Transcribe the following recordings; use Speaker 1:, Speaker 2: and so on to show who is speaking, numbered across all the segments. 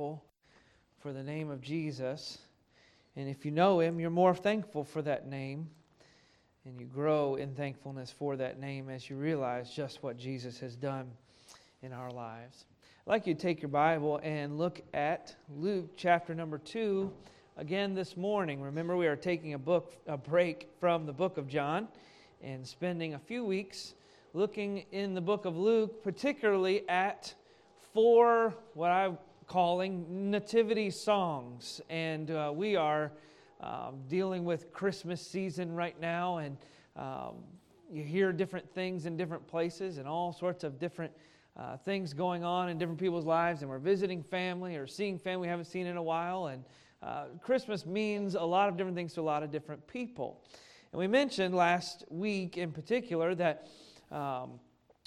Speaker 1: thankful for the name of Jesus. And if you know him, you're more thankful for that name. And you grow in thankfulness for that name as you realize just what Jesus has done in our lives. I'd like you to take your Bible and look at Luke chapter number 2 again this morning. Remember, we are taking a book a break from the book of John and spending a few weeks looking in the book of Luke, particularly at four what I'm calling nativity songs. And uh, we are um, dealing with Christmas season right now, and um, you hear different things in different places and all sorts of different. Uh, things going on in different people's lives, and we're visiting family or seeing family we haven't seen in a while. And uh, Christmas means a lot of different things to a lot of different people. And we mentioned last week in particular that um,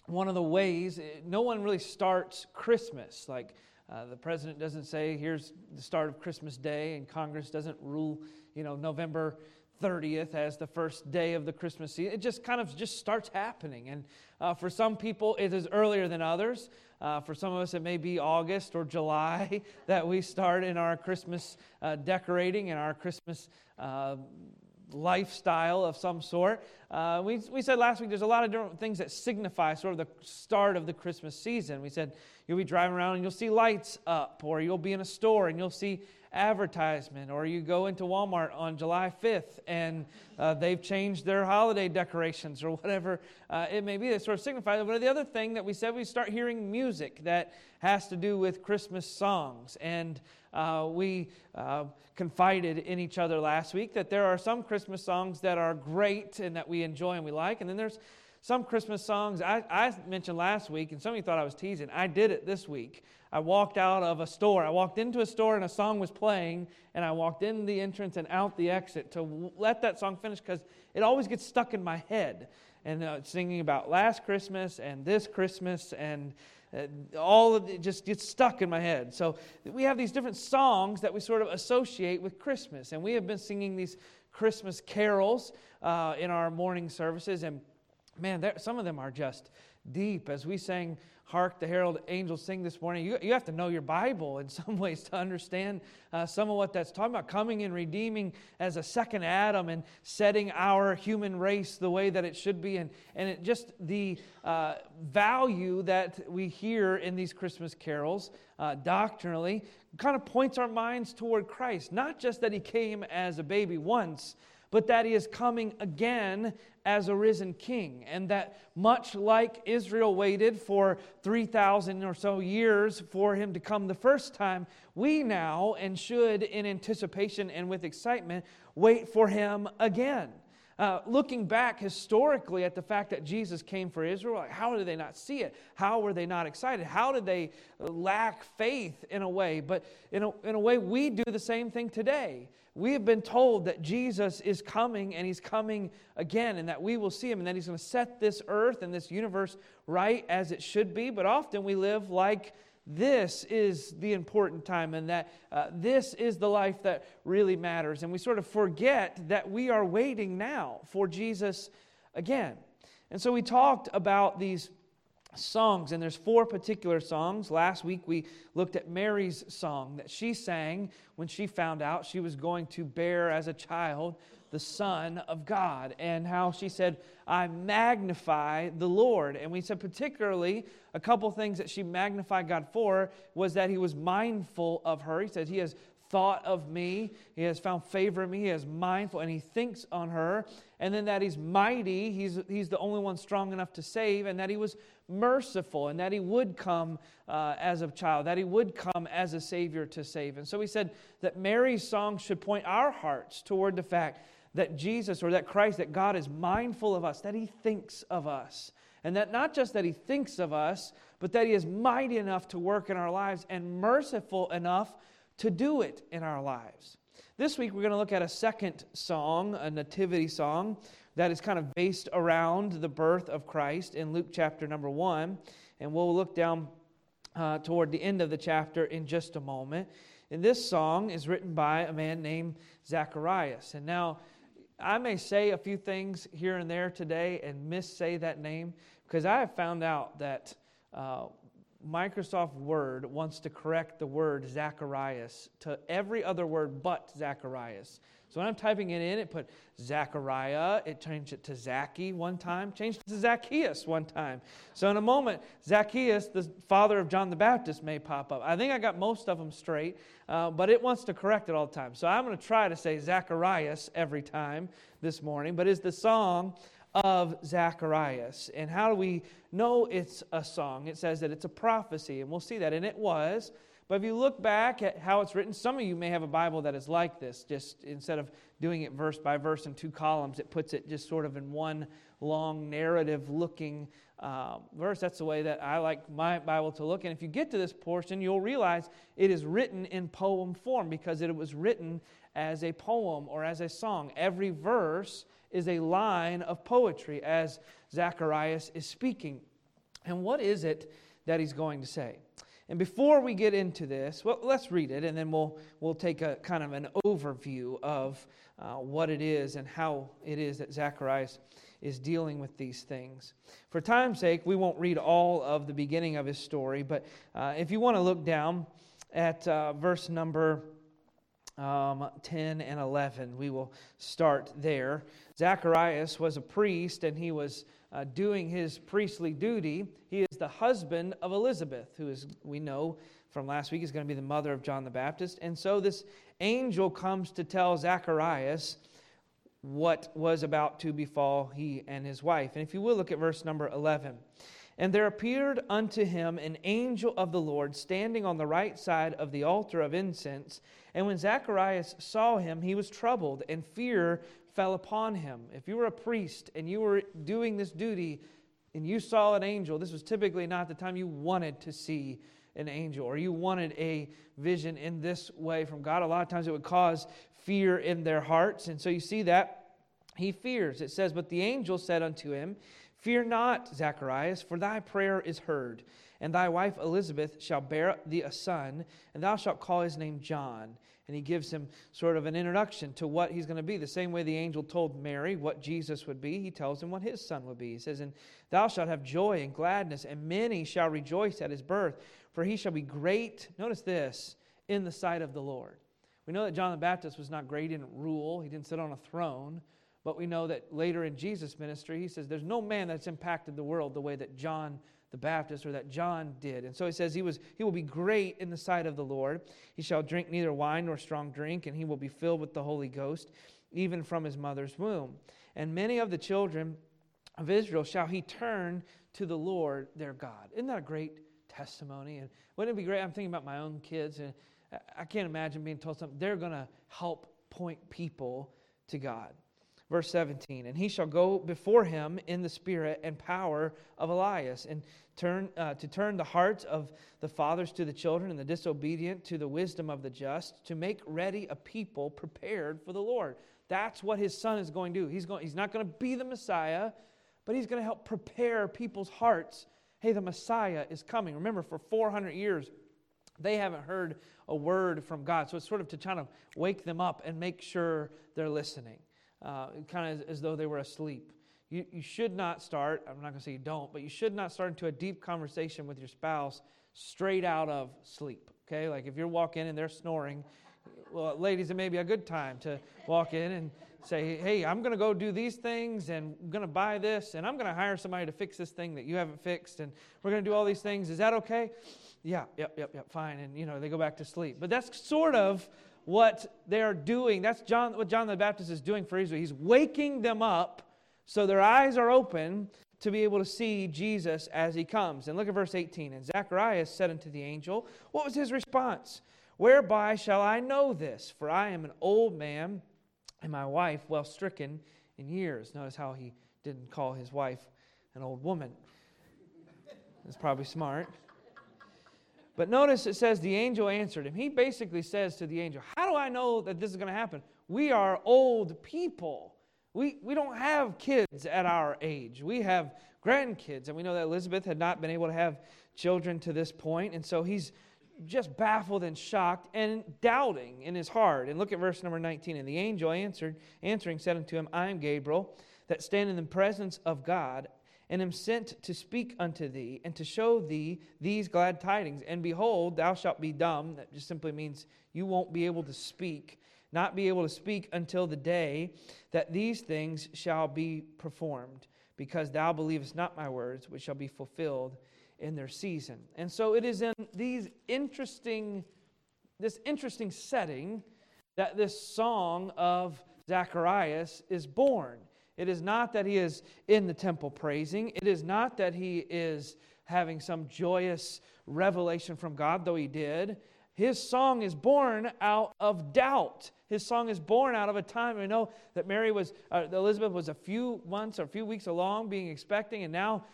Speaker 1: one of the ways, eh, no one really starts Christmas. Like uh, the president doesn't say, here's the start of Christmas Day, and Congress doesn't rule, you know, November 30th as the first day of the Christmas season. It just kind of just starts happening. And uh, for some people, it is earlier than others. Uh, for some of us, it may be August or July that we start in our Christmas uh, decorating and our Christmas uh, lifestyle of some sort. Uh, we, we said last week there's a lot of different things that signify sort of the start of the Christmas season. We said you'll be driving around and you'll see lights up, or you'll be in a store and you'll see advertisement, or you go into Walmart on July 5th and uh, they've changed their holiday decorations or whatever uh, it may be. That sort of signifies. But the other thing that we said, we start hearing music that has to do with Christmas songs. And uh, we uh, confided in each other last week that there are some Christmas songs that are great and that we enjoy and we like, and then there's some Christmas songs I, I mentioned last week, and some of you thought I was teasing. I did it this week. I walked out of a store. I walked into a store and a song was playing, and I walked in the entrance and out the exit to let that song finish because it always gets stuck in my head. And uh, singing about last Christmas and this Christmas and uh, all of it just gets stuck in my head. So we have these different songs that we sort of associate with Christmas. And we have been singing these Christmas carols uh, in our morning services. And man, some of them are just deep. As we sang Hark the Herald Angels Sing this morning, you, you have to know your Bible in some ways to understand uh, some of what that's talking about. Coming and redeeming as a second Adam and setting our human race the way that it should be. And, and it just the uh, value that we hear in these Christmas carols uh, doctrinally kind of points our minds toward Christ. Not just that he came as a baby once but that he is coming again as a risen king. And that much like Israel waited for 3,000 or so years for him to come the first time, we now, and should in anticipation and with excitement, wait for him again. Uh, looking back historically at the fact that Jesus came for Israel, like how did they not see it? How were they not excited? How did they lack faith in a way? But in a, in a way, we do the same thing today. We have been told that Jesus is coming and he's coming again and that we will see him and that he's going to set this earth and this universe right as it should be. But often we live like this is the important time and that uh, this is the life that really matters. And we sort of forget that we are waiting now for Jesus again. And so we talked about these songs, and there's four particular songs. Last week we looked at Mary's song that she sang when she found out she was going to bear as a child the Son of God, and how she said, I magnify the Lord. And we said, particularly, a couple things that she magnified God for was that he was mindful of her. He said, He has thought of me. He has found favor in me. He is mindful and he thinks on her. And then that he's mighty. He's, he's the only one strong enough to save. And that he was merciful and that he would come uh, as a child, that he would come as a savior to save. And so he said that Mary's song should point our hearts toward the fact that Jesus or that Christ, that God is mindful of us, that he thinks of us. And that not just that he thinks of us, but that he is mighty enough to work in our lives and merciful enough to do it in our lives. This week, we're going to look at a second song, a nativity song, that is kind of based around the birth of Christ in Luke chapter number one. And we'll look down uh, toward the end of the chapter in just a moment. And this song is written by a man named Zacharias. And now, I may say a few things here and there today and miss say that name because I have found out that uh, Microsoft Word wants to correct the word Zacharias to every other word but Zacharias. So when I'm typing it in, it put Zachariah, it changed it to Zachy one time, changed it to Zacchaeus one time. So in a moment, Zacchaeus, the father of John the Baptist, may pop up. I think I got most of them straight, uh, but it wants to correct it all the time. So I'm going to try to say Zacharias every time this morning, but is the song of Zacharias. And how do we know it's a song? It says that it's a prophecy, and we'll see that. And it was. But if you look back at how it's written, some of you may have a Bible that is like this. Just instead of doing it verse by verse in two columns, it puts it just sort of in one long narrative looking uh, verse. That's the way that I like my Bible to look. And if you get to this portion, you'll realize it is written in poem form because it was written as a poem or as a song. Every verse is a line of poetry as Zacharias is speaking. And what is it that he's going to say? And before we get into this, well, let's read it and then we'll, we'll take a kind of an overview of uh, what it is and how it is that Zacharias is dealing with these things. For time's sake, we won't read all of the beginning of his story, but uh, if you want to look down at uh, verse number um, 10 and 11. We will start there. Zacharias was a priest and he was uh, doing his priestly duty. He is the husband of Elizabeth, who is, we know from last week, is going to be the mother of John the Baptist. And so this angel comes to tell Zacharias what was about to befall he and his wife. And if you will look at verse number 11. And there appeared unto him an angel of the Lord standing on the right side of the altar of incense. And when Zacharias saw him, he was troubled, and fear fell upon him. If you were a priest and you were doing this duty and you saw an angel, this was typically not the time you wanted to see an angel or you wanted a vision in this way from God. A lot of times it would cause fear in their hearts. And so you see that he fears. It says, But the angel said unto him, Fear not, Zacharias, for thy prayer is heard, and thy wife Elizabeth shall bear thee a son, and thou shalt call his name John. And he gives him sort of an introduction to what he's going to be. The same way the angel told Mary what Jesus would be, he tells him what his son would be. He says, And thou shalt have joy and gladness, and many shall rejoice at his birth, for he shall be great, notice this, in the sight of the Lord. We know that John the Baptist was not great, he didn't rule, he didn't sit on a throne. But we know that later in Jesus' ministry, he says, There's no man that's impacted the world the way that John the Baptist or that John did. And so he says, he, was, he will be great in the sight of the Lord. He shall drink neither wine nor strong drink, and he will be filled with the Holy Ghost, even from his mother's womb. And many of the children of Israel shall he turn to the Lord their God. Isn't that a great testimony? And wouldn't it be great? I'm thinking about my own kids, and I can't imagine being told something. They're going to help point people to God. Verse 17, and he shall go before him in the spirit and power of Elias, and turn uh, to turn the hearts of the fathers to the children, and the disobedient to the wisdom of the just, to make ready a people prepared for the Lord. That's what his son is going to do. He's, going, he's not going to be the Messiah, but he's going to help prepare people's hearts. Hey, the Messiah is coming. Remember, for 400 years, they haven't heard a word from God. So it's sort of to kind of wake them up and make sure they're listening uh, kind of as, as, though they were asleep. You, you should not start, I'm not going to say you don't, but you should not start into a deep conversation with your spouse straight out of sleep. Okay? Like if you're walking and they're snoring, well, ladies, it may be a good time to walk in and say, hey, I'm going to go do these things and I'm going to buy this and I'm going to hire somebody to fix this thing that you haven't fixed and we're going to do all these things. Is that okay? Yeah, yep, yep, yep, fine. And, you know, they go back to sleep. But that's sort of what they're doing. That's John, what John the Baptist is doing for Israel. He's waking them up so their eyes are open to be able to see Jesus as he comes. And look at verse 18. And Zacharias said unto the angel, What was his response? Whereby shall I know this? For I am an old man, and my wife well stricken in years. Notice how he didn't call his wife an old woman. That's probably smart. But notice it says the angel answered him. He basically says to the angel, How do I know that this is going to happen? We are old people. We, we don't have kids at our age. We have grandkids. And we know that Elizabeth had not been able to have children to this point. And so he's just baffled and shocked and doubting in his heart. And look at verse number 19. And the angel answered, answering, said unto him, I am Gabriel, that stand in the presence of God, and am sent to speak unto thee and to show thee these glad tidings. And behold, thou shalt be dumb. That just simply means you won't be able to speak, not be able to speak until the day that these things shall be performed, because thou believest not my words, which shall be fulfilled in their season. And so it is in these interesting, this interesting setting that this song of Zacharias is born. It is not that he is in the temple praising. It is not that he is having some joyous revelation from God, though he did. His song is born out of doubt. His song is born out of a time. We know that Mary was, uh, Elizabeth was a few months or a few weeks along being expecting, and now,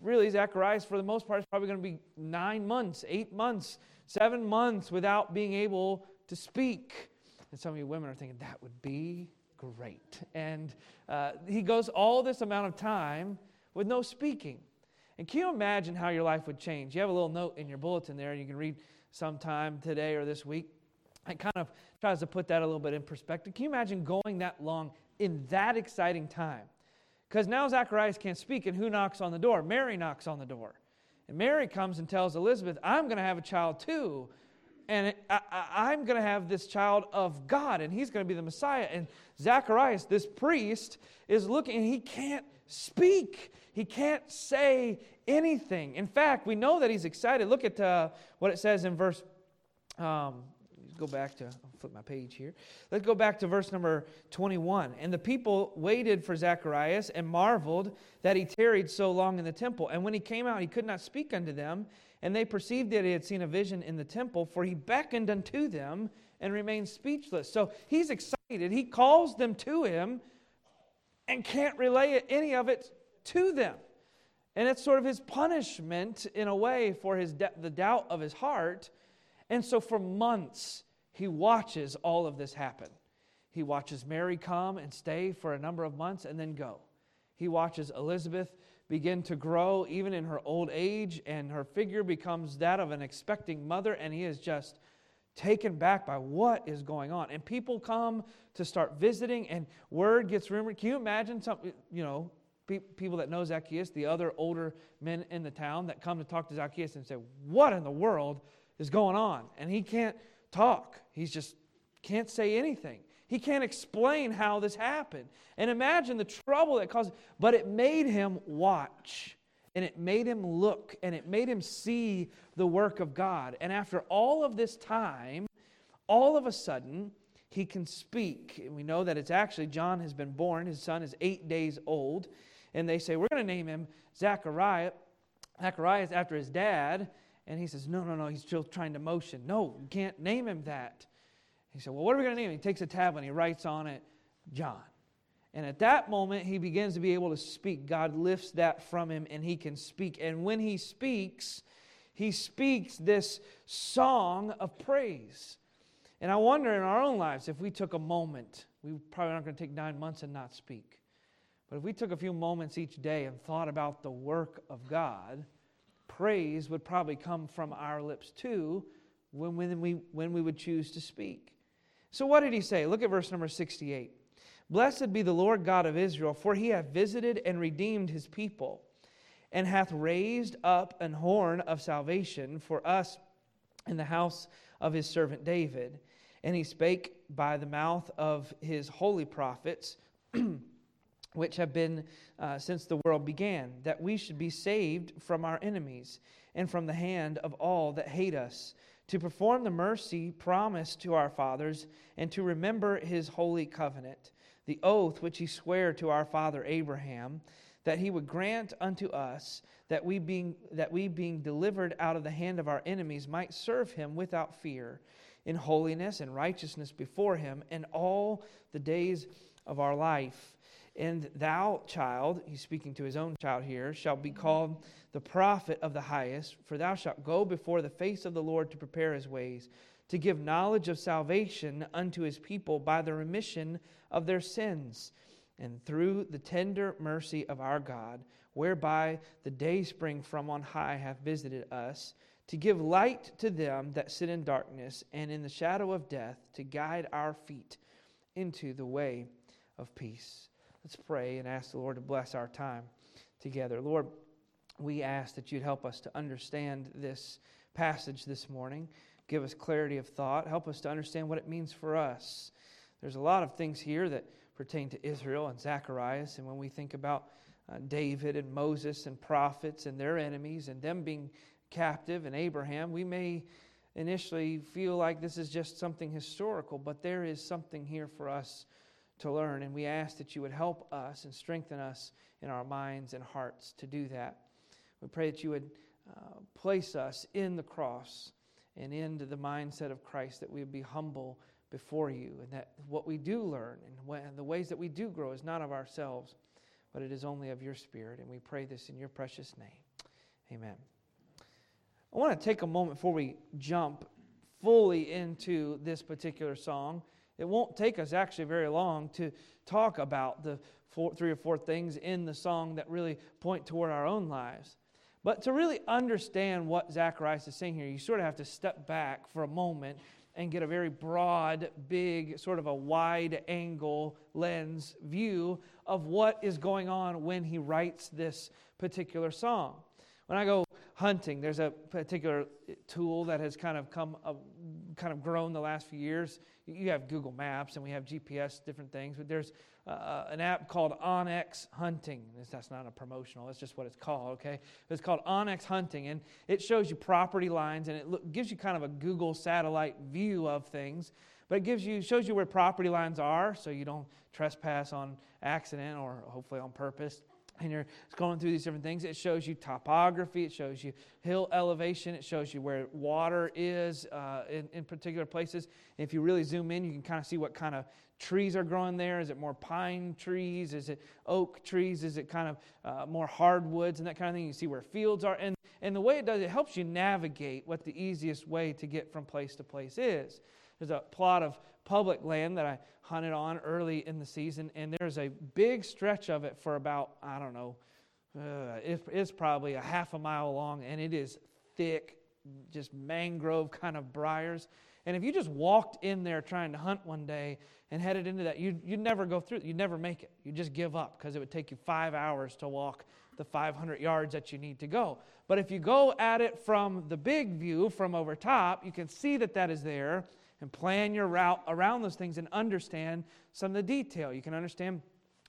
Speaker 1: really, Zacharias, for the most part, is probably going to be nine months, eight months, seven months without being able to speak. And some of you women are thinking, that would be great. And uh, he goes all this amount of time with no speaking. And can you imagine how your life would change? You have a little note in your bulletin there, you can read sometime today or this week. It kind of tries to put that a little bit in perspective. Can you imagine going that long in that exciting time? Because now Zacharias can't speak, and who knocks on the door? Mary knocks on the door. And Mary comes and tells Elizabeth, I'm going to have a child too and I, am going to have this child of God, and he's going to be the Messiah. And Zacharias, this priest, is looking, and he can't speak. He can't say anything. In fact, we know that he's excited. Look at uh, what it says in verse. Um, go back to I'll flip my page here. Let's go back to verse number 21. And the people waited for Zacharias and marveled that he tarried so long in the temple. And when he came out, he could not speak unto them. And they perceived that he had seen a vision in the temple, for he beckoned unto them and remained speechless. So he's excited. He calls them to him and can't relay any of it to them. And it's sort of his punishment in a way for his de- the doubt of his heart. And so for months, he watches all of this happen. He watches Mary come and stay for a number of months and then go. He watches Elizabeth begin to grow even in her old age, and her figure becomes that of an expecting mother, and he is just taken back by what is going on. And people come to start visiting, and word gets rumored. Can you imagine some, you know, pe- people that know Zacchaeus, the other older men in the town that come to talk to Zacchaeus and say, What in the world is going on? And he can't talk. He's just can't say anything. He can't explain how this happened. And imagine the trouble that caused, but it made him watch and it made him look and it made him see the work of God. And after all of this time, all of a sudden, he can speak. And we know that it's actually John has been born. His son is eight days old. And they say, We're going to name him Zachariah. Zacharias after his dad. And he says, No, no, no, he's still trying to motion. No, you can't name him that. He said, Well, what are we going to name him? He takes a tablet and he writes on it, John. And at that moment, he begins to be able to speak. God lifts that from him and he can speak. And when he speaks, he speaks this song of praise. And I wonder in our own lives if we took a moment, we probably aren't going to take nine months and not speak. But if we took a few moments each day and thought about the work of God, praise would probably come from our lips too when, when, we, when we would choose to speak. So, what did he say? Look at verse number 68. Blessed be the Lord God of Israel, for he hath visited and redeemed his people, and hath raised up an horn of salvation for us in the house of his servant David. And he spake by the mouth of his holy prophets, which have been uh, since the world began, that we should be saved from our enemies and from the hand of all that hate us to perform the mercy promised to our fathers, and to remember his holy covenant, the oath which he sware to our father Abraham, that he would grant unto us that we being that we being delivered out of the hand of our enemies might serve him without fear in holiness and righteousness before him in all the days of our life and thou, child, he's speaking to his own child here, shall be called the prophet of the highest, for thou shalt go before the face of the Lord to prepare his ways, to give knowledge of salvation unto his people by the remission of their sins, and through the tender mercy of our God, whereby the day spring from on high hath visited us, to give light to them that sit in darkness and in the shadow of death, to guide our feet into the way of peace. Let's pray and ask the Lord to bless our time together. Lord, we ask that you'd help us to understand this passage this morning. Give us clarity of thought. Help us to understand what it means for us. There's a lot of things here that pertain to Israel and Zacharias. And when we think about uh, David and Moses and prophets and their enemies and them being captive and Abraham, we may initially feel like this is just something historical, but there is something here for us to learn. And we ask that you would help us and strengthen us in our minds and hearts to do that. We pray that you would uh, place us in the cross and into the mindset of Christ, that we would be humble before you, and that what we do learn and, the ways that we do grow is not of ourselves, but it is only of your Spirit. And we pray this in your precious name. Amen. I want to take a moment before we jump fully into this particular song. It won't take us actually very long to talk about the four, three or four things in the song that really point toward our own lives. But to really understand what Zacharias is saying here, you sort of have to step back for a moment and get a very broad, big, sort of a wide angle lens view of what is going on when he writes this particular song. When I go hunting, there's a particular tool that has kind of come, uh, kind of grown the last few years. You have Google Maps and we have GPS, different things, but there's uh, an app called onX Hunting. That's not a promotional, that's just what it's called, okay? It's called onX Hunting, and it shows you property lines and it gives you kind of a Google satellite view of things, but it gives you, shows you where property lines are so you don't trespass on accident or hopefully on purpose and you're going through these different things. It shows you topography, it shows you hill elevation, it shows you where water is uh, in, in particular places. And if you really zoom in, you can kind of see what kind of trees are growing there. Is it more pine trees? Is it oak trees? Is it kind of uh, more hardwoods and that kind of thing? You see where fields are. And, and the way it does, it helps you navigate what the easiest way to get from place to place is. There's a plot of public land that I hunted on early in the season, and there's a big stretch of it for about, I don't know, uh, it, it's probably a half a mile long, and it is thick, just mangrove kind of briars. And if you just walked in there trying to hunt one day and headed into that, you'd, you'd never go through You'd never make it. You'd just give up because it would take you five hours to walk the 500 yards that you need to go. But if you go at it from the big view, from over top, you can see that that is there and plan your route around those things and understand some of the detail. You can understand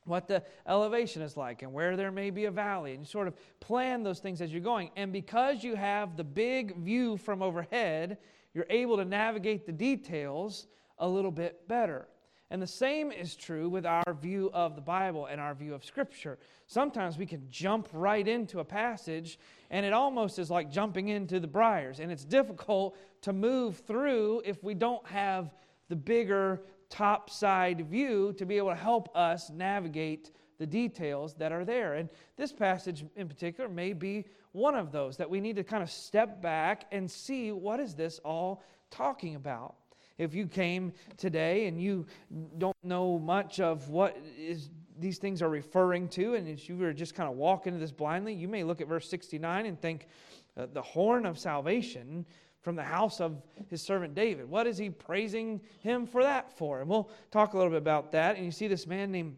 Speaker 1: what the elevation is like and where there may be a valley. And you sort of plan those things as you're going. And because you have the big view from overhead, you're able to navigate the details a little bit better. And the same is true with our view of the Bible and our view of Scripture. Sometimes we can jump right into a passage, and it almost is like jumping into the briars. And it's difficult to move through if we don't have the bigger top side view to be able to help us navigate the details that are there. And this passage in particular may be one of those that we need to kind of step back and see what is this all talking about. If you came today and you don't know much of what is these things are referring to, and if you were just kind of walking into this blindly, you may look at verse 69 and think, uh, the horn of salvation from the house of his servant David. What is he praising him for that for? And we'll talk a little bit about that. And you see this man named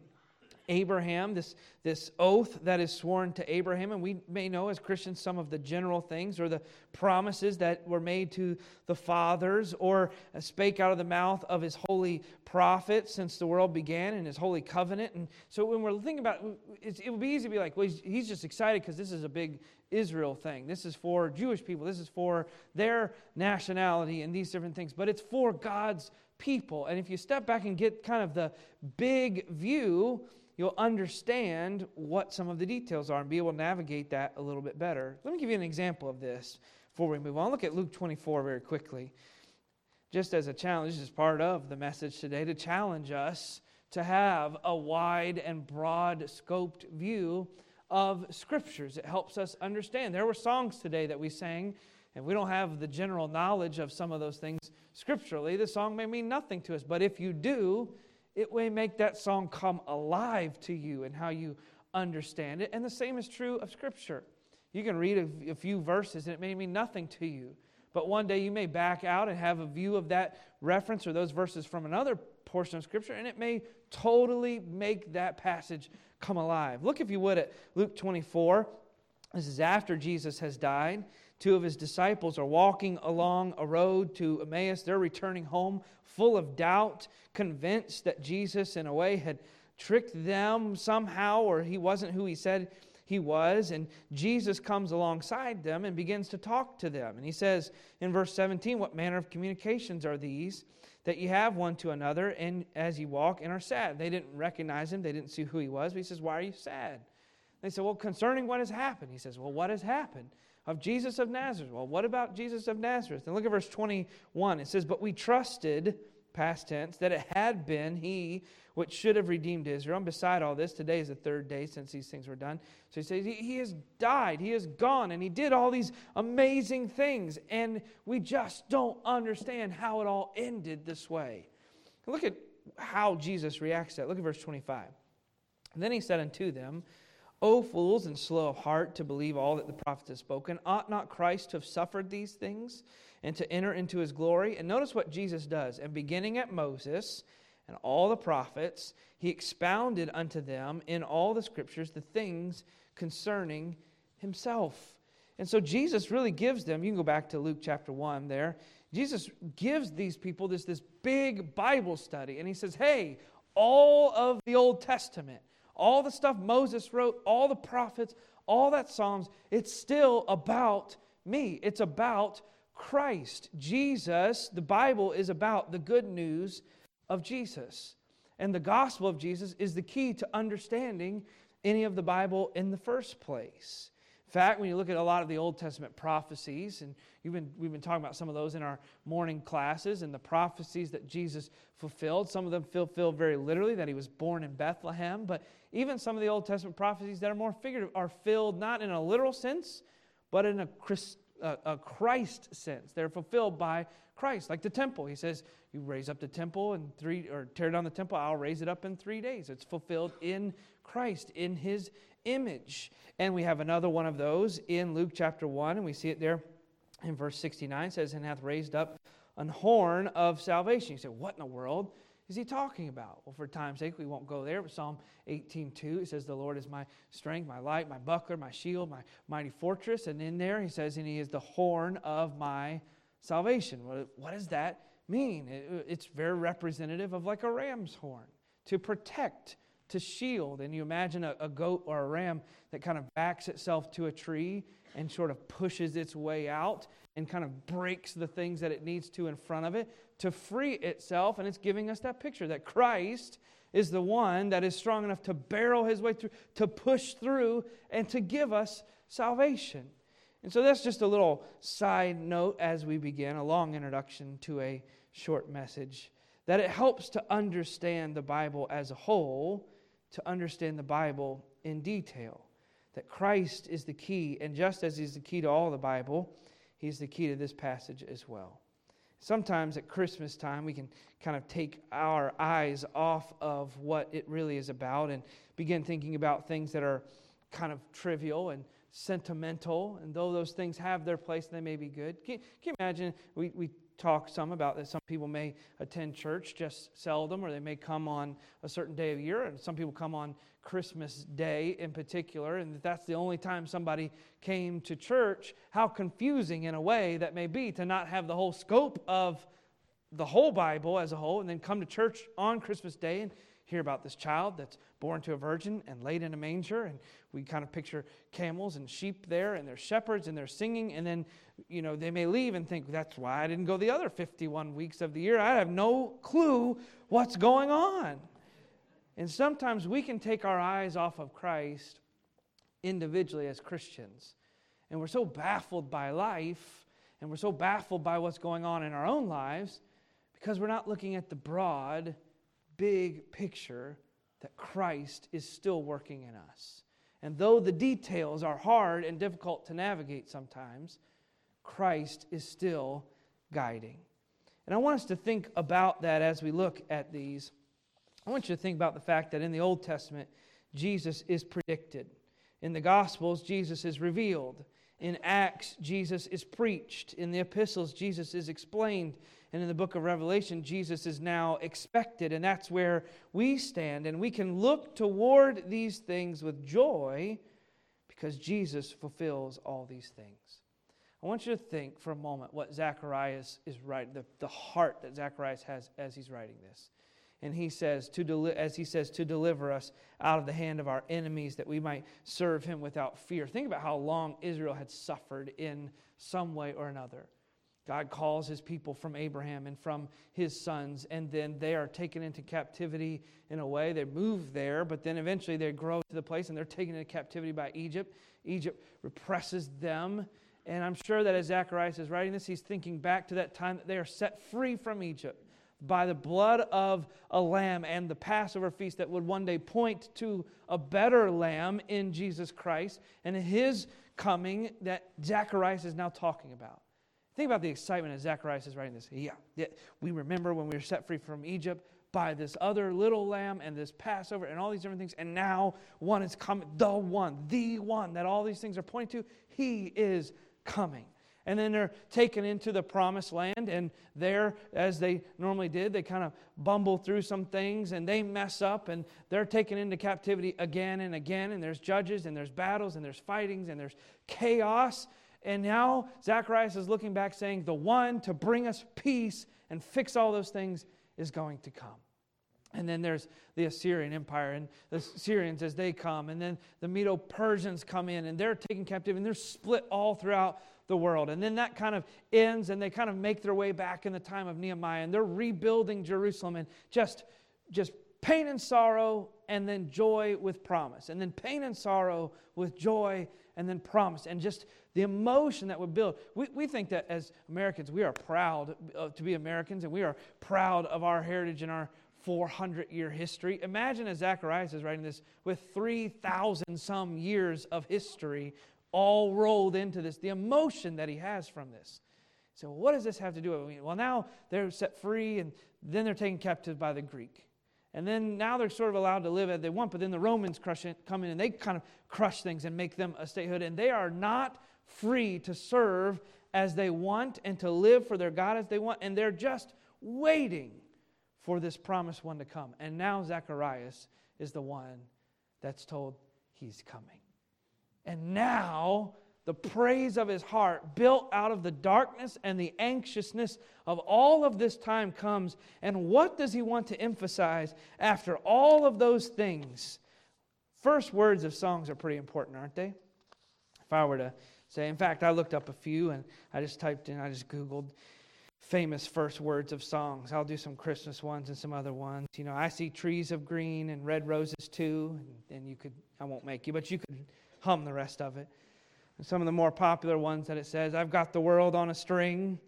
Speaker 1: Abraham, this, this oath that is sworn to Abraham. And we may know as Christians some of the general things or the promises that were made to the fathers or uh, spake out of the mouth of his holy prophet since the world began in his holy covenant. And so when we're thinking about it, it would be easy to be like, well, he's just excited because this is a big Israel thing. This is for Jewish people. This is for their nationality and these different things. But it's for God's people. And if you step back and get kind of the big view, you'll understand what some of the details are and be able to navigate that a little bit better. Let me give you an example of this before we move on. Look at Luke 24 very quickly. Just as a challenge, is part of the message today to challenge us to have a wide and broad scoped view of scriptures. It helps us understand. There were songs today that we sang, and we don't have the general knowledge of some of those things scripturally. The song may mean nothing to us, but if you do, it may make that song come alive to you and how you understand it. And the same is true of Scripture. You can read a, a few verses and it may mean nothing to you. but one day you may back out and have a view of that reference or those verses from another portion of Scripture, and it may totally make that passage come alive. Look, if you would, at Luke 24. This is after Jesus has died. Two of his disciples are walking along a road to Emmaus. They're returning home full of doubt, convinced that Jesus, in a way, had tricked them somehow or he wasn't who he said he was. And Jesus comes alongside them and begins to talk to them. And he says in verse 17, What manner of communications are these that you have one to another and as you walk and are sad? They didn't recognize him, they didn't see who he was. But he says, Why are you sad? They said, Well, concerning what has happened. He says, Well, what has happened? Of Jesus of Nazareth. Well, what about Jesus of Nazareth? And look at verse 21. It says, But we trusted, past tense, that it had been he which should have redeemed Israel. And beside all this, today is the third day since these things were done. So he says, He, has died, he has gone, and he did all these amazing things. And we just don't understand how it all ended this way. Look at how Jesus reacts to that. Look at verse 25. And then he said unto them, O fools and slow of heart to believe all that the prophets have spoken, ought not Christ to have suffered these things and to enter into his glory? And notice what Jesus does. And beginning at Moses and all the prophets, he expounded unto them in all the scriptures the things concerning himself. And so Jesus really gives them, you can go back to Luke chapter 1 there. Jesus gives these people this, this big Bible study, and he says, Hey, all of the Old Testament, all the stuff Moses wrote, all the prophets, all that Psalms, it's still about me. It's about Christ. Jesus, the Bible is about the good news of Jesus. And the gospel of Jesus is the key to understanding any of the Bible in the first place. In fact, when you look at a lot of the Old Testament prophecies, and been, we've been talking about some of those in our morning classes, and the prophecies that Jesus fulfilled, some of them fulfilled very literally that he was born in Bethlehem, but even some of the Old Testament prophecies that are more figurative are filled not in a literal sense, but in a, Christ, a, a Christ sense. They're fulfilled by Christ, like the temple. He says, You raise up the temple and three, or tear down the temple, I'll raise it up in three days. It's fulfilled in Christ, in his image. And we have another one of those in Luke chapter 1, and we see it there in verse 69 It says, And hath raised up an horn of salvation. You say, What in the world is he talking about? Well, for time's sake, we won't go there. But Psalm 18:2, it says, The Lord is my strength, my light, my buckler, my shield, my mighty fortress. And in there, he says, And he is the horn of my salvation. What, does that mean? It, it's very representative of like a ram's horn to protect, to shield. And you imagine a goat or a ram that kind of backs itself to a tree and sort of pushes its way out and kind of breaks the things that it needs to in front of it to free itself. And it's giving us that picture that Christ is the one that is strong enough to barrel his way through, to push through, and to give us salvation. And so that's just a little side note as we begin, a long introduction to a short message, that it helps to understand the Bible as a whole, to understand the Bible in detail. That Christ is the key, and just as He's the key to all the Bible, He's the key to this passage as well. Sometimes at Christmas time, we can kind of take our eyes off of what it really is about and begin thinking about things that are kind of trivial and sentimental, and though those things have their place, they may be good. Can, can you imagine? We, we talk some about that some people may attend church just seldom, or they may come on a certain day of year, and some people come on Christmas Day in particular, and that's the only time somebody came to church. How confusing, in a way, that may be to not have the whole scope of the whole Bible as a whole, and then come to church on Christmas Day and hear about this child that's born to a virgin and laid in a manger. And we kind of picture camels and sheep there, and there's shepherds, and they're singing. And then, you know, they may leave and think, that's why I didn't go the other 51 weeks of the year. I have no clue what's going on. And sometimes we can take our eyes off of Christ individually as Christians. And we're so baffled by life, and we're so baffled by what's going on in our own lives because we're not looking at the broad big picture that Christ is still working in us. And though the details are hard and difficult to navigate sometimes, Christ is still guiding. And I want us to think about that as we look at these. I want you to think about the fact that in the Old Testament, Jesus is predicted. In the Gospels, Jesus is revealed. In Acts, Jesus is preached. In the epistles, Jesus is explained. And in the book of Revelation, Jesus is now expected. And that's where we stand. And we can look toward these things with joy because Jesus fulfills all these things. I want you to think for a moment what Zacharias is writing, the, the heart that Zacharias has as he's writing this. And he says, to deli- as he says, to deliver us out of the hand of our enemies, that we might serve him without fear. Think about how long Israel had suffered in some way or another. God calls his people from Abraham and from his sons, and then they are taken into captivity in a way. They move there, but then eventually they grow to the place and they're taken into captivity by Egypt. Egypt represses them. And I'm sure that as Zacharias is writing this, he's thinking back to that time that they are set free from Egypt by the blood of a lamb and the Passover feast that would one day point to a better lamb in Jesus Christ and his coming that Zacharias is now talking about. Think about the excitement as Zacharias is writing this. Yeah, yeah, we remember when we were set free from Egypt by this other little lamb and this Passover and all these different things. And now one is coming, the one, the one that all these things are pointing to. He is coming. And then they're taken into the promised land, and there, as they normally did, they kind of bumble through some things and they mess up, and they're taken into captivity again and again. And there's judges, and there's battles, and there's fightings, and there's chaos. And now Zacharias is looking back saying, The one to bring us peace and fix all those things is going to come. And then there's the Assyrian Empire and the Syrians as they come. And then the Medo Persians come in and they're taken captive and they're split all throughout the world. And then that kind of ends and they kind of make their way back in the time of Nehemiah and they're rebuilding Jerusalem and just, just pain and sorrow and then joy with promise. And then pain and sorrow with joy and then promise. And just the emotion that would build. We, we think that as Americans, we are proud uh, to be Americans and we are proud of our heritage and our 400 year history. Imagine as Zacharias is writing this with 3,000 some years of history all rolled into this, the emotion that he has from this. So, what does this have to do with? Well, now they're set free and then they're taken captive by the Greek. And then now they're sort of allowed to live as they want, but then the Romans crush it, come in and they kind of crush things and make them a statehood. And they are not free to serve as they want and to live for their God as they want. And they're just waiting for this promised one to come. And now Zacharias is the one that's told he's coming. And now the praise of his heart, built out of the darkness and the anxiousness of all of this time, comes. And what does he want to emphasize after all of those things? First words of songs are pretty important, aren't they? If I were to say, in fact, I looked up a few and I just typed in, I just Googled famous first words of songs. I'll do some Christmas ones and some other ones. You know, I see trees of green and red roses too. And, and you could, I won't make you, but you could hum the rest of it. Some of the more popular ones that it says, I've got the world on a string.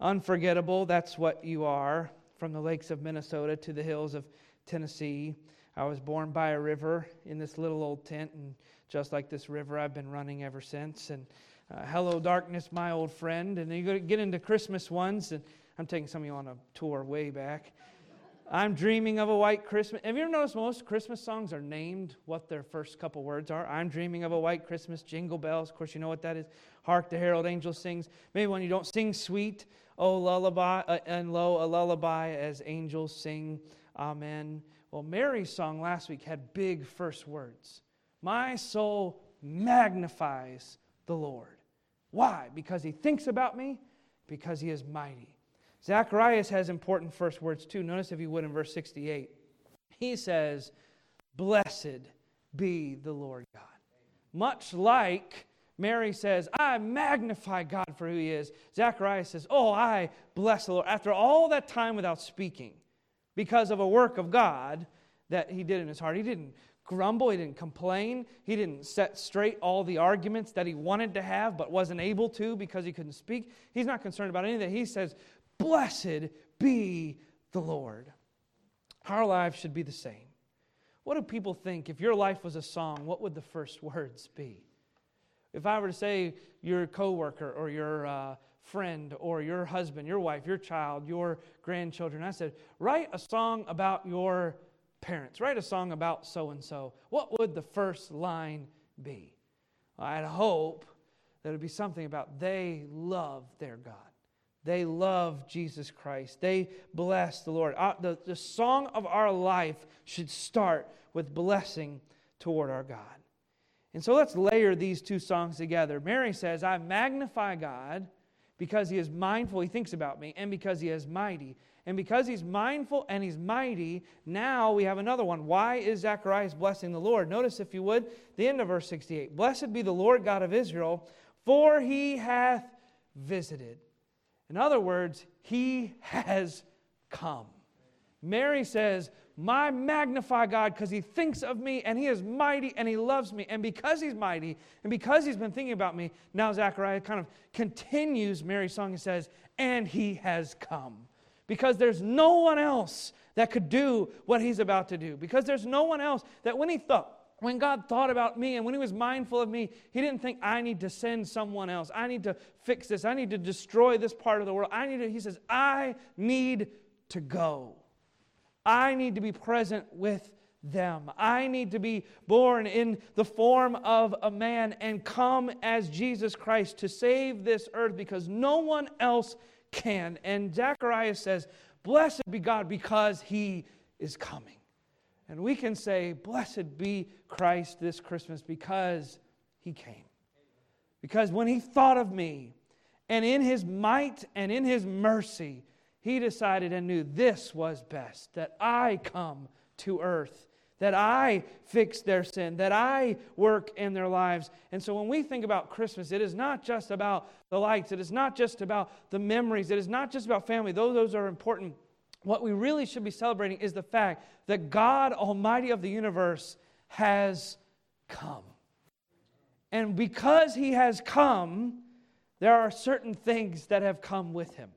Speaker 1: Unforgettable, that's what you are. From the lakes of Minnesota to the hills of Tennessee. I was born by a river in this little old tent, and just like this river, I've been running ever since. And uh, hello, darkness, my old friend. And then you get into Christmas ones, and I'm taking some of you on a tour way back. I'm dreaming of a white Christmas. Have you ever noticed most Christmas songs are named what their first couple words are? I'm dreaming of a white Christmas, jingle bells. Of course, you know what that is. Hark the herald angels sings. Maybe when you don't sing sweet, oh lullaby, uh, and lo, a lullaby as angels sing, amen. Well, Mary's song last week had big first words. My soul magnifies the Lord. Why? Because he thinks about me, because he is mighty. Zacharias has important first words too. Notice, if you would, in verse 68. He says, Blessed be the Lord God. Much like Mary says, I magnify God for who he is. Zacharias says, Oh, I bless the Lord. After all that time without speaking, because of a work of God that he did in his heart, he didn't grumble, he didn't complain, he didn't set straight all the arguments that he wanted to have but wasn't able to because he couldn't speak. He's not concerned about any of that. He says, Blessed be the Lord. Our lives should be the same. What do people think? If your life was a song, what would the first words be? If I were to say your coworker or your uh, friend or your husband, your wife, your child, your grandchildren, I said, write a song about your parents, write a song about so and so, what would the first line be? I'd hope that it would be something about they love their God. They love Jesus Christ. They bless the Lord. Uh, the, the song of our life should start with blessing toward our God. And so let's layer these two songs together. Mary says, I magnify God because he is mindful, he thinks about me, and because he is mighty. And because he's mindful and he's mighty, now we have another one. Why is Zacharias blessing the Lord? Notice, if you would, the end of verse 68 Blessed be the Lord God of Israel, for he hath visited. In other words, he has come. Mary says, My magnify God because he thinks of me and he is mighty and he loves me. And because he's mighty and because he's been thinking about me, now Zechariah kind of continues Mary's song and says, And he has come because there's no one else that could do what he's about to do. Because there's no one else that when he thought, when God thought about me and when he was mindful of me, he didn't think, I need to send someone else. I need to fix this. I need to destroy this part of the world. I need to, he says, I need to go. I need to be present with them. I need to be born in the form of a man and come as Jesus Christ to save this earth because no one else can. And Zacharias says, Blessed be God because he is coming. And we can say, Blessed be Christ this Christmas because he came. Because when he thought of me, and in his might and in his mercy, he decided and knew this was best that I come to earth that I fix their sin, that I work in their lives. And so when we think about Christmas, it is not just about the lights, it is not just about the memories, it is not just about family, though those are important. What we really should be celebrating is the fact that God, Almighty of the universe, has come. And because He has come, there are certain things that have come with Him.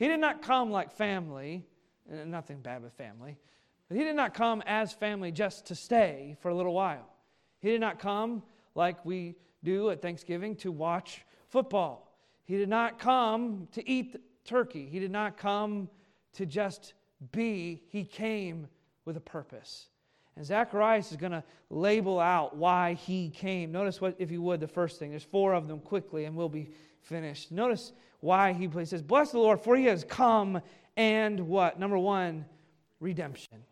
Speaker 1: He did not come like family, eh, nothing bad with family. But he did not come as family just to stay for a little while. He did not come like we do at Thanksgiving to watch football. He did not come to eat turkey. He did not come to just be. He came with a purpose. And Zacharias is going to label out why he came. Notice what, if you would, the first thing. There's four of them quickly, and we'll be finished. Notice why he, he says, Bless the Lord, for he has come and what? Number one, redemption.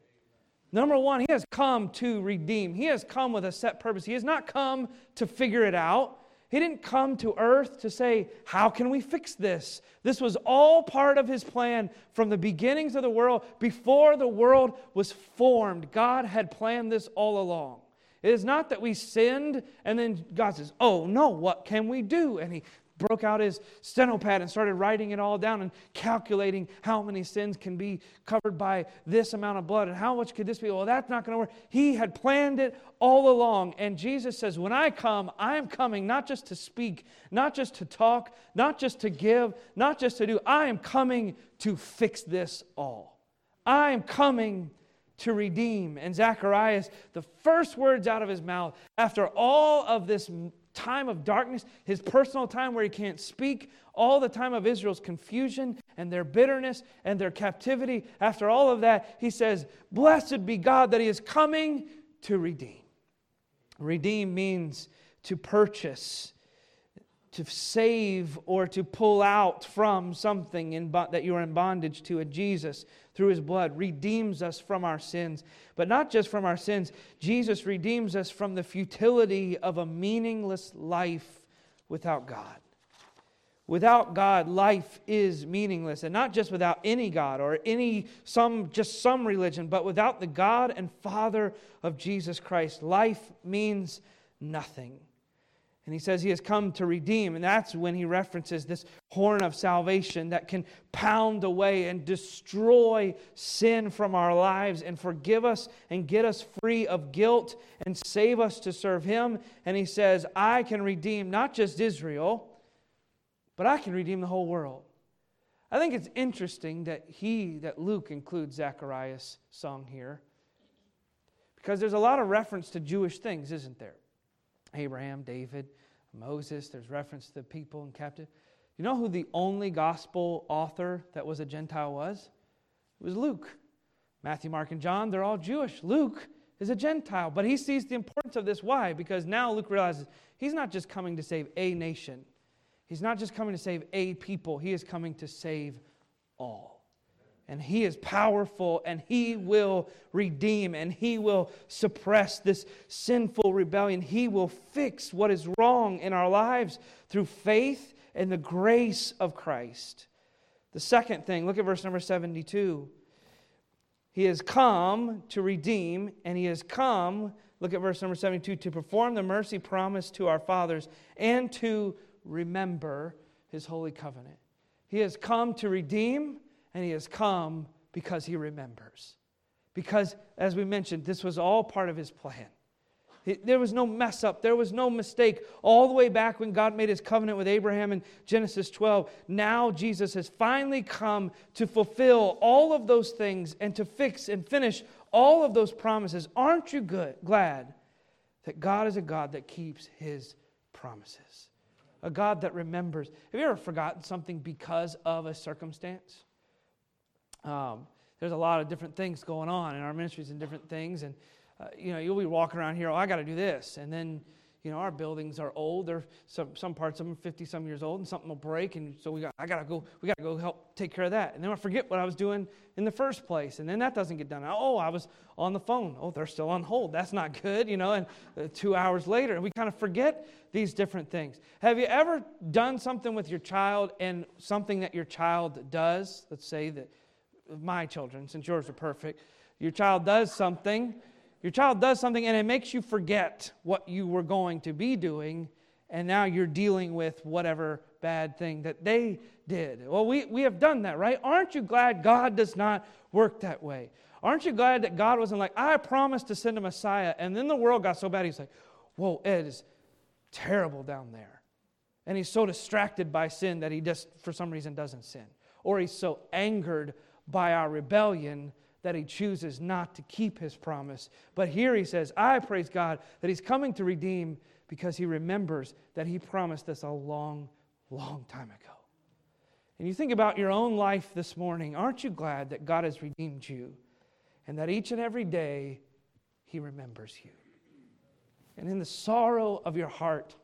Speaker 1: Number one, he has come to redeem. He has come with a set purpose. He has not come to figure it out. He didn't come to earth to say, How can we fix this? This was all part of his plan from the beginnings of the world. Before the world was formed, God had planned this all along. It is not that we sinned and then God says, Oh, no, what can we do? And he broke out his stenopad and started writing it all down and calculating how many sins can be covered by this amount of blood and how much could this be. Well, that's not going to work. He had planned it all along. And Jesus says, When I come, I am coming not just to speak, not just to talk, not just to give, not just to do. I am coming to fix this all. I am coming to redeem. And Zacharias, the first words out of his mouth after all of this time of darkness, his personal time where he can't speak, all the time of Israel's confusion and their bitterness and their captivity. After all of that, he says, Blessed be God that he is coming to redeem. Redeem means to purchase, to save, or to pull out from something in, that you are in bondage to. And Jesus through his blood redeems us from our sins. But not just from our sins, Jesus redeems us from the futility of a meaningless life without God. Without God, life is meaningless. And not just without any God or any some just some religion, but without the God and Father of Jesus Christ, life means nothing. And he says he has come to redeem. And that's when he references this horn of salvation that can pound away and destroy sin from our lives and forgive us and get us free of guilt and save us to serve him. And he says, I can redeem not just Israel, but I can redeem the whole world. I think it's interesting that he, that Luke includes Zacharias' song here. Because there's a lot of reference to Jewish things, isn't there? Abraham, David, Moses, there's reference to the people in captivity. You know who the only gospel author that was a Gentile was? It was Luke. Matthew, Mark, and John, they're all Jewish. Luke is a Gentile. But he sees the importance of this. Why? Because now Luke realizes he's not just coming to save a nation, he's not just coming to save a people, he is coming to save all. And he is powerful and he will redeem and he will suppress this sinful rebellion. He will fix what is wrong in our lives through faith and the grace of Christ. The second thing, look at verse number 72. He has come to redeem, and he has come, look at verse number 72, to perform the mercy promised to our fathers and to remember his holy covenant. He has come to redeem, and he has come because he remembers. Because, as we mentioned, this was all part of his plan. There was no mess up. There was no mistake. All the way back when God made his covenant with Abraham in Genesis 12, now Jesus has finally come to fulfill all of those things and to fix and finish all of those promises. Aren't you good, glad that God is a God that keeps his promises? A God that remembers. Have you ever forgotten something because of a circumstance? Um, there's a lot of different things going on in our ministries and different things. And uh, you know, you'll be walking around here, oh, I got to do this. And then, you know, our buildings are old. They're some, some parts of them 50 some years old, and something will break. And so we got, I got to go, we got to go help take care of that. And then I forget what I was doing in the first place. And then that doesn't get done. Oh, I was on the phone. Oh, they're still on hold. That's not good, you know. And uh, two hours later, and we kind of forget these different things. Have you ever done something with your child and something that your child does? Let's say that my children, since yours are perfect, your child does something your child does something and it makes you forget what you were going to be doing, and now you're dealing with whatever bad thing that they did. Well, we, we have done that, right? Aren't you glad God does not work that way? Aren't you glad that God wasn't like, I promised to send a Messiah, and then the world got so bad, he's like, whoa, Ed is terrible down there. And he's so distracted by sin that he just, for some reason, doesn't sin. Or he's so angered by our rebellion that he chooses not to keep his promise. But here he says, I praise God that he's coming to redeem because he remembers that he promised us a long, long time ago. And you think about your own life this morning, aren't you glad that God has redeemed you and that each and every day he remembers you? And in the sorrow of your heart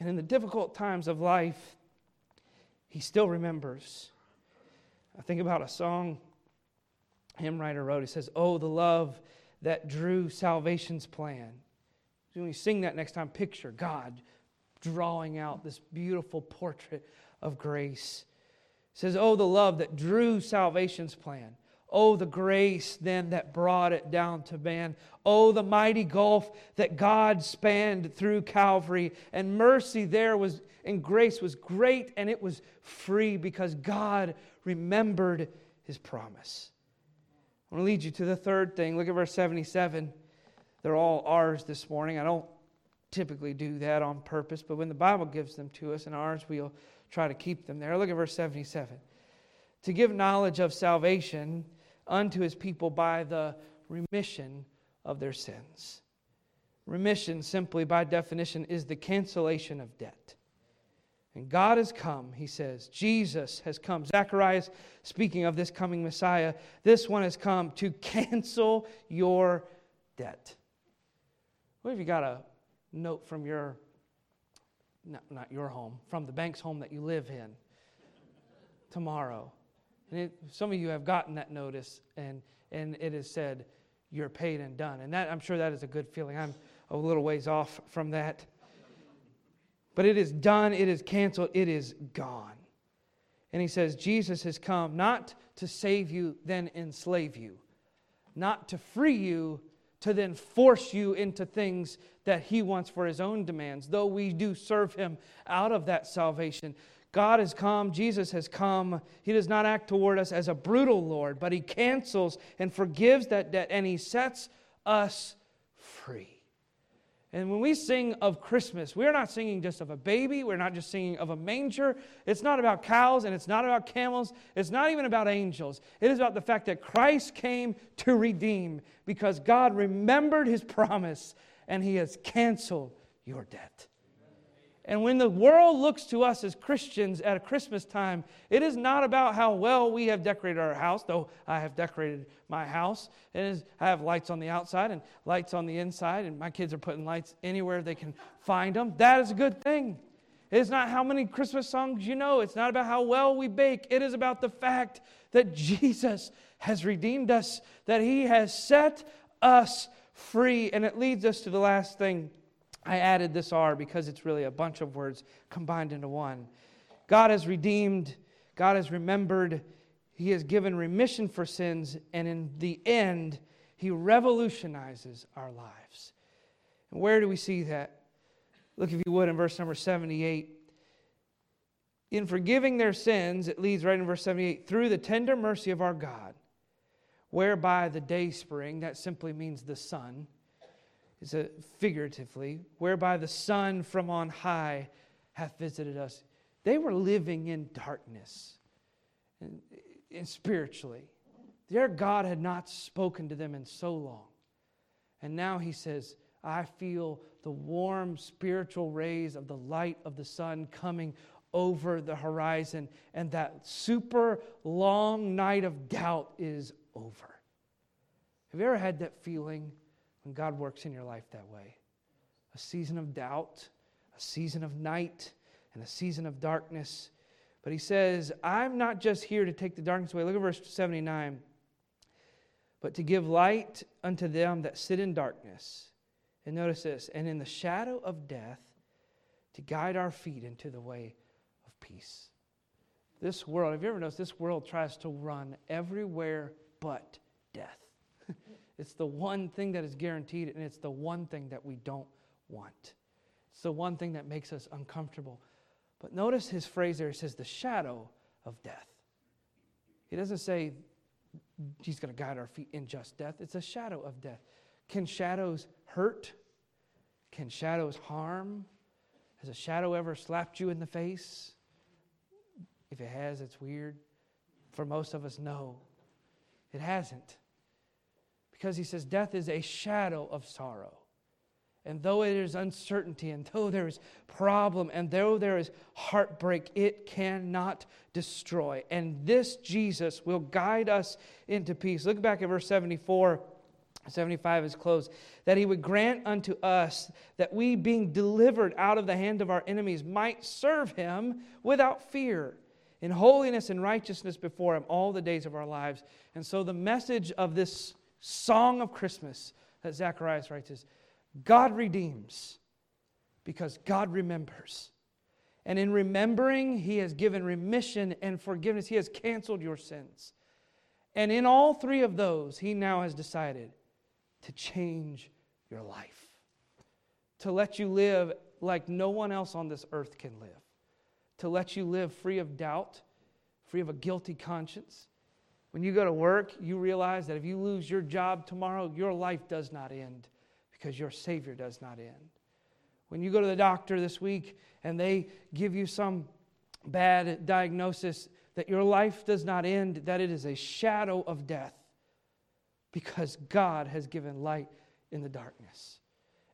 Speaker 1: and in the difficult times of life, he still remembers. I think about a song hymn writer wrote. He says, Oh, the love that drew salvation's plan. When you sing that next time, picture God drawing out this beautiful portrait of grace. It says, Oh, the love that drew salvation's plan. Oh, the grace then that brought it down to man. Oh, the mighty gulf that God spanned through Calvary. And mercy there was, and grace was great and it was free because God remembered his promise. I want to lead you to the third thing. Look at verse 77. They're all ours this morning. I don't typically do that on purpose, but when the Bible gives them to us and ours, we'll try to keep them there. Look at verse 77. To give knowledge of salvation unto his people by the remission of their sins. Remission, simply by definition, is the cancellation of debt. And God has come, he says. Jesus has come. Zacharias, speaking of this coming Messiah, this one has come to cancel your debt. What if you got a note from your, not, not your home, from the bank's home that you live in tomorrow? And it, some of you have gotten that notice, and, and it has said, You're paid and done. And that, I'm sure that is a good feeling. I'm a little ways off from that. But it is done, it is canceled, it is gone. And he says, Jesus has come not to save you, then enslave you, not to free you, to then force you into things that he wants for his own demands, though we do serve him out of that salvation. God has come, Jesus has come. He does not act toward us as a brutal Lord, but he cancels and forgives that debt and he sets us free. And when we sing of Christmas, we're not singing just of a baby. We're not just singing of a manger. It's not about cows and it's not about camels. It's not even about angels. It is about the fact that Christ came to redeem because God remembered his promise and he has canceled your debt. And when the world looks to us as Christians at a Christmas time, it is not about how well we have decorated our house, though I have decorated my house. It is, I have lights on the outside and lights on the inside, and my kids are putting lights anywhere they can find them. That is a good thing. It is not how many Christmas songs you know. It's not about how well we bake. It is about the fact that Jesus has redeemed us, that He has set us free. And it leads us to the last thing I added this R because it's really a bunch of words combined into one. God has redeemed, God has remembered, He has given remission for sins, and in the end, He revolutionizes our lives. And where do we see that? Look, if you would, in verse number 78. In forgiving their sins, it leads right in verse 78 through the tender mercy of our God, whereby the day spring, that simply means the sun is a figuratively, whereby the sun from on high hath visited us. They were living in darkness and, and spiritually. Their God had not spoken to them in so long. And now he says, I feel the warm spiritual rays of the light of the sun coming over the horizon, and that super long night of doubt is over. Have you ever had that feeling? God works in your life that way. A season of doubt, a season of night, and a season of darkness. But he says, I'm not just here to take the darkness away. Look at verse 79. But to give light unto them that sit in darkness. And notice this, and in the shadow of death, to guide our feet into the way of peace. This world, have you ever noticed this world tries to run everywhere but death? It's the one thing that is guaranteed, and it's the one thing that we don't want. It's the one thing that makes us uncomfortable. But notice his phrase there. He says, the shadow of death. He doesn't say he's going to guide our feet in just death. It's a shadow of death. Can shadows hurt? Can shadows harm? Has a shadow ever slapped you in the face? If it has, it's weird. For most of us, no, it hasn't. Because he says death is a shadow of sorrow. And though it is uncertainty, and though there is problem, and though there is heartbreak, it cannot destroy. And this Jesus will guide us into peace. Look back at verse 74. 75 is closed. That he would grant unto us that we, being delivered out of the hand of our enemies, might serve him without fear, in holiness and righteousness before him all the days of our lives. And so, the message of this song of Christmas that Zacharias writes is God redeems because God remembers. And in remembering, He has given remission and forgiveness. He has canceled your sins. And in all three of those, He now has decided to change your life, to let you live like no one else on this earth can live, to let you live free of doubt, free of a guilty conscience, when you go to work, you realize that if you lose your job tomorrow, your life does not end because your Savior does not end. When you go to the doctor this week and they give you some bad diagnosis, that your life does not end, that it is a shadow of death because God has given light in the darkness.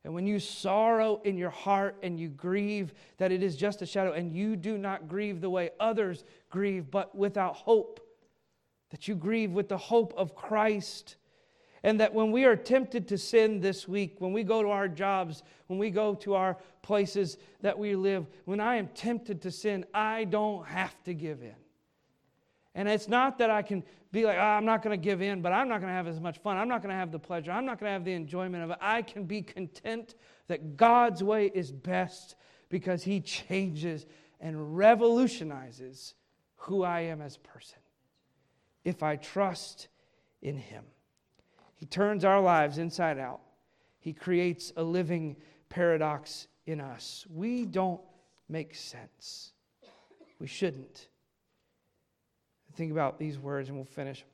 Speaker 1: And when you sorrow in your heart and you grieve that it is just a shadow, and you do not grieve the way others grieve, but without hope, that you grieve with the hope of Christ. And that when we are tempted to sin this week, when we go to our jobs, when we go to our places that we live, when I am tempted to sin, I don't have to give in. And it's not that I can be like, oh, I'm not going to give in, but I'm not going to have as much fun. I'm not going to have the pleasure. I'm not going to have the enjoyment of it. I can be content that God's way is best because He changes and revolutionizes who I am as a person if I trust in Him. He turns our lives inside out, He creates a living paradox in us. We don't make sense. We shouldn't. Think about these words and we'll finish.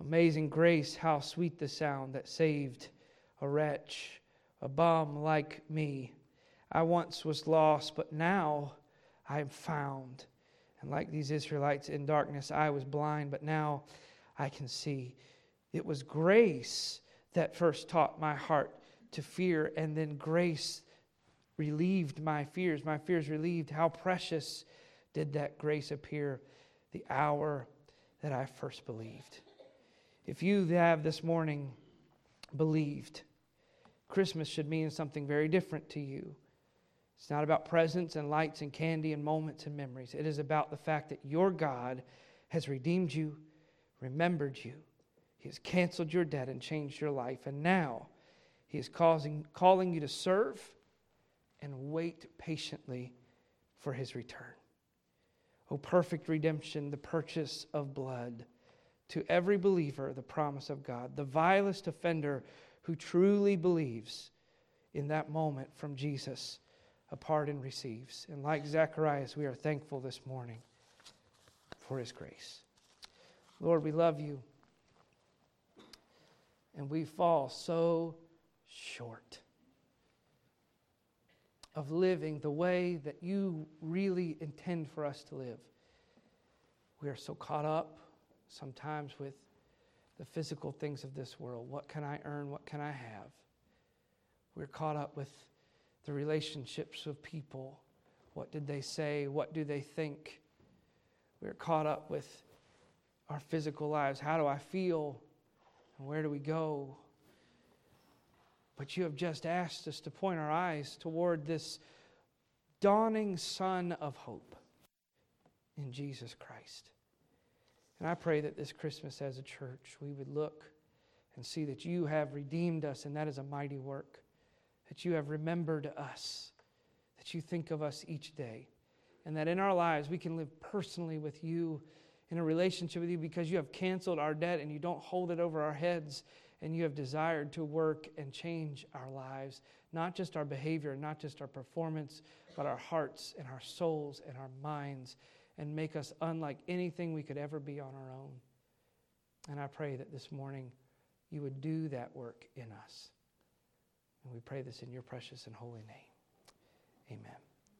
Speaker 1: Amazing grace, how sweet the sound that saved a wretch, a bum like me. I once was lost, but now I am found. And like these Israelites in darkness, I was blind, but now I can see. It was grace that first taught my heart to fear, and then grace relieved my fears. My fears relieved. How precious did that grace appear the hour that I first believed. If you have this morning believed, Christmas should mean something very different to you. It's not about presents and lights and candy and moments and memories. It is about the fact that your God has redeemed you, remembered you. He has canceled your debt and changed your life. And now He is causing, calling you to serve and wait patiently for His return. O perfect redemption, the purchase of blood. To every believer, the promise of God. The vilest offender who truly believes in that moment from Jesus, a pardon receives. And like Zacharias, we are thankful this morning for his grace. Lord, we love you. And we fall so short of living the way that you really intend for us to live. We are so caught up sometimes with the physical things of this world. What can I earn? What can I have? We're caught up with the relationships of people. What did they say? What do they think? We're caught up with our physical lives. How do I feel? And where do we go? But you have just asked us to point our eyes toward this dawning sun of hope in Jesus Christ. And I pray that this Christmas as a church, we would look and see that you have redeemed us, and that is a mighty work. That you have remembered us, that you think of us each day, and that in our lives we can live personally with you in a relationship with you because you have canceled our debt and you don't hold it over our heads and you have desired to work and change our lives, not just our behavior, not just our performance, but our hearts and our souls and our minds, and make us unlike anything we could ever be on our own. And I pray that this morning you would do that work in us. And we pray this in your precious and holy name. Amen.